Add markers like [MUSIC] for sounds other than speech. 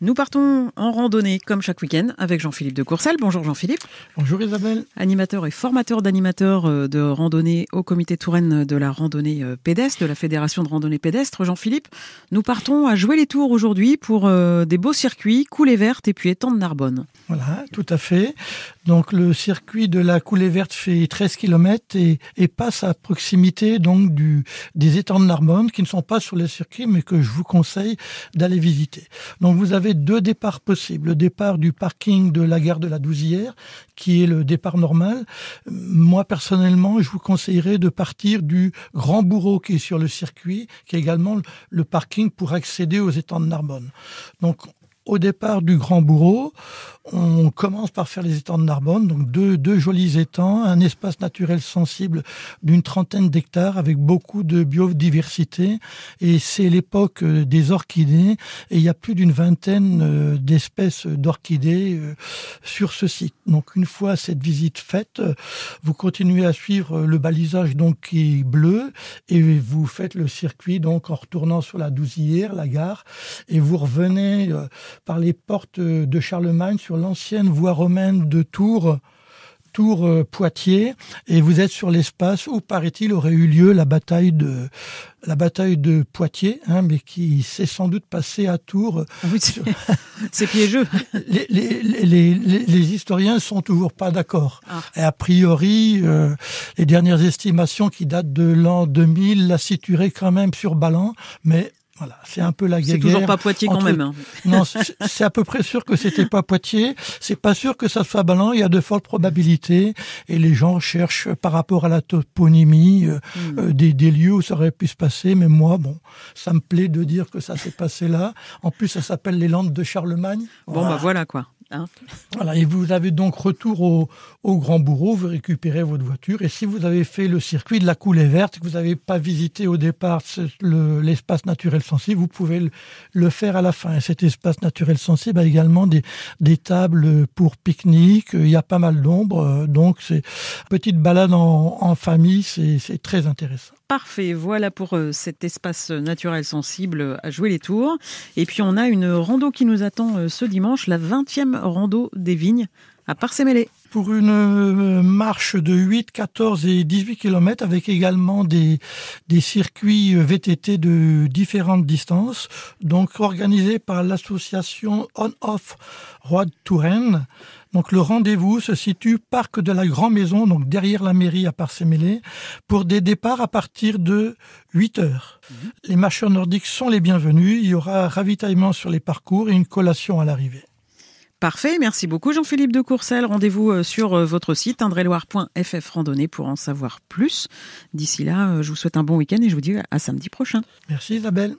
Nous partons en randonnée comme chaque week-end avec Jean-Philippe de Courcelles. Bonjour Jean-Philippe. Bonjour Isabelle. Animateur et formateur d'animateurs euh, de randonnée au comité Touraine de la randonnée euh, pédestre, de la Fédération de randonnée pédestre. Jean-Philippe, nous partons à jouer les tours aujourd'hui pour euh, des beaux circuits, coulées vertes et puis étang de Narbonne. Voilà, tout à fait. Donc le circuit de la coulée verte fait 13 km et, et passe à proximité donc du, des étangs de Narbonne qui ne sont pas sur le circuit mais que je vous conseille d'aller visiter. Donc vous avez deux départs possibles. Le départ du parking de la gare de la Douzière qui est le départ normal. Moi personnellement, je vous conseillerais de partir du Grand Bourreau qui est sur le circuit, qui est également le parking pour accéder aux étangs de Narbonne. Donc au départ du Grand Bourreau, on commence par faire les étangs de Narbonne, donc deux, jolis étangs, un espace naturel sensible d'une trentaine d'hectares avec beaucoup de biodiversité. Et c'est l'époque euh, des orchidées et il y a plus d'une vingtaine euh, d'espèces d'orchidées euh, sur ce site. Donc une fois cette visite faite, vous continuez à suivre le balisage donc qui est bleu et vous faites le circuit donc en retournant sur la Douzière, la gare, et vous revenez par les portes de Charlemagne sur l'ancienne voie romaine de Tours, Tours euh, Poitiers, et vous êtes sur l'espace où, paraît-il, aurait eu lieu la bataille de la bataille de Poitiers, hein, mais qui s'est sans doute passée à Tours. Ah oui, c'est [LAUGHS] piégeux. Les, les, les, les, historiens sont toujours pas d'accord. Ah. Et a priori, euh, les dernières estimations qui datent de l'an 2000 la situeraient quand même sur Ballan, mais voilà, c'est un peu la guerre. C'est toujours pas Poitiers quand même. Hein. [LAUGHS] Non, c'est à peu près sûr que c'était pas Poitiers. C'est pas sûr que ça soit Ballon. Il y a de fortes probabilités et les gens cherchent par rapport à la toponymie euh, hmm. euh, des, des, lieux où ça aurait pu se passer. Mais moi, bon, ça me plaît de dire que ça s'est passé là. En plus, ça s'appelle les Landes de Charlemagne. Bon, bah voilà quoi. Hein. voilà, et vous avez donc retour au, Grand Bourreau, vous récupérez votre voiture, et si vous avez fait le circuit de la coulée verte, que vous n'avez pas visité au départ l'espace naturel sensible, vous pouvez le, faire à la fin. Et cet espace naturel sensible a également des, tables pour pique-nique, il y a pas mal d'ombre, donc c'est petite balade en famille, c'est très intéressant. Parfait, voilà pour euh, cet espace naturel sensible à jouer les tours. Et puis on a une rando qui nous attend euh, ce dimanche, la 20e rando des vignes à Parcémélé. Pour une euh, marche de 8, 14 et 18 km avec également des, circuits VTT de différentes distances, donc organisés par l'association On-Off Roi de Touraine. Donc le rendez-vous se situe parc de la Grand Maison, donc derrière la mairie à Parcémélé, pour des départs à partir de 8 heures. Mhm. Les marcheurs nordiques sont les bienvenus. Il y aura un ravitaillement sur les parcours et une collation à l'arrivée. Parfait, merci beaucoup Jean-Philippe de Courcelles. Rendez-vous euh, sur euh, votre site indreloire.ff randonnée pour en savoir plus. D'ici là, euh, je vous souhaite un bon week-end et je vous dis à samedi prochain. Merci Isabelle.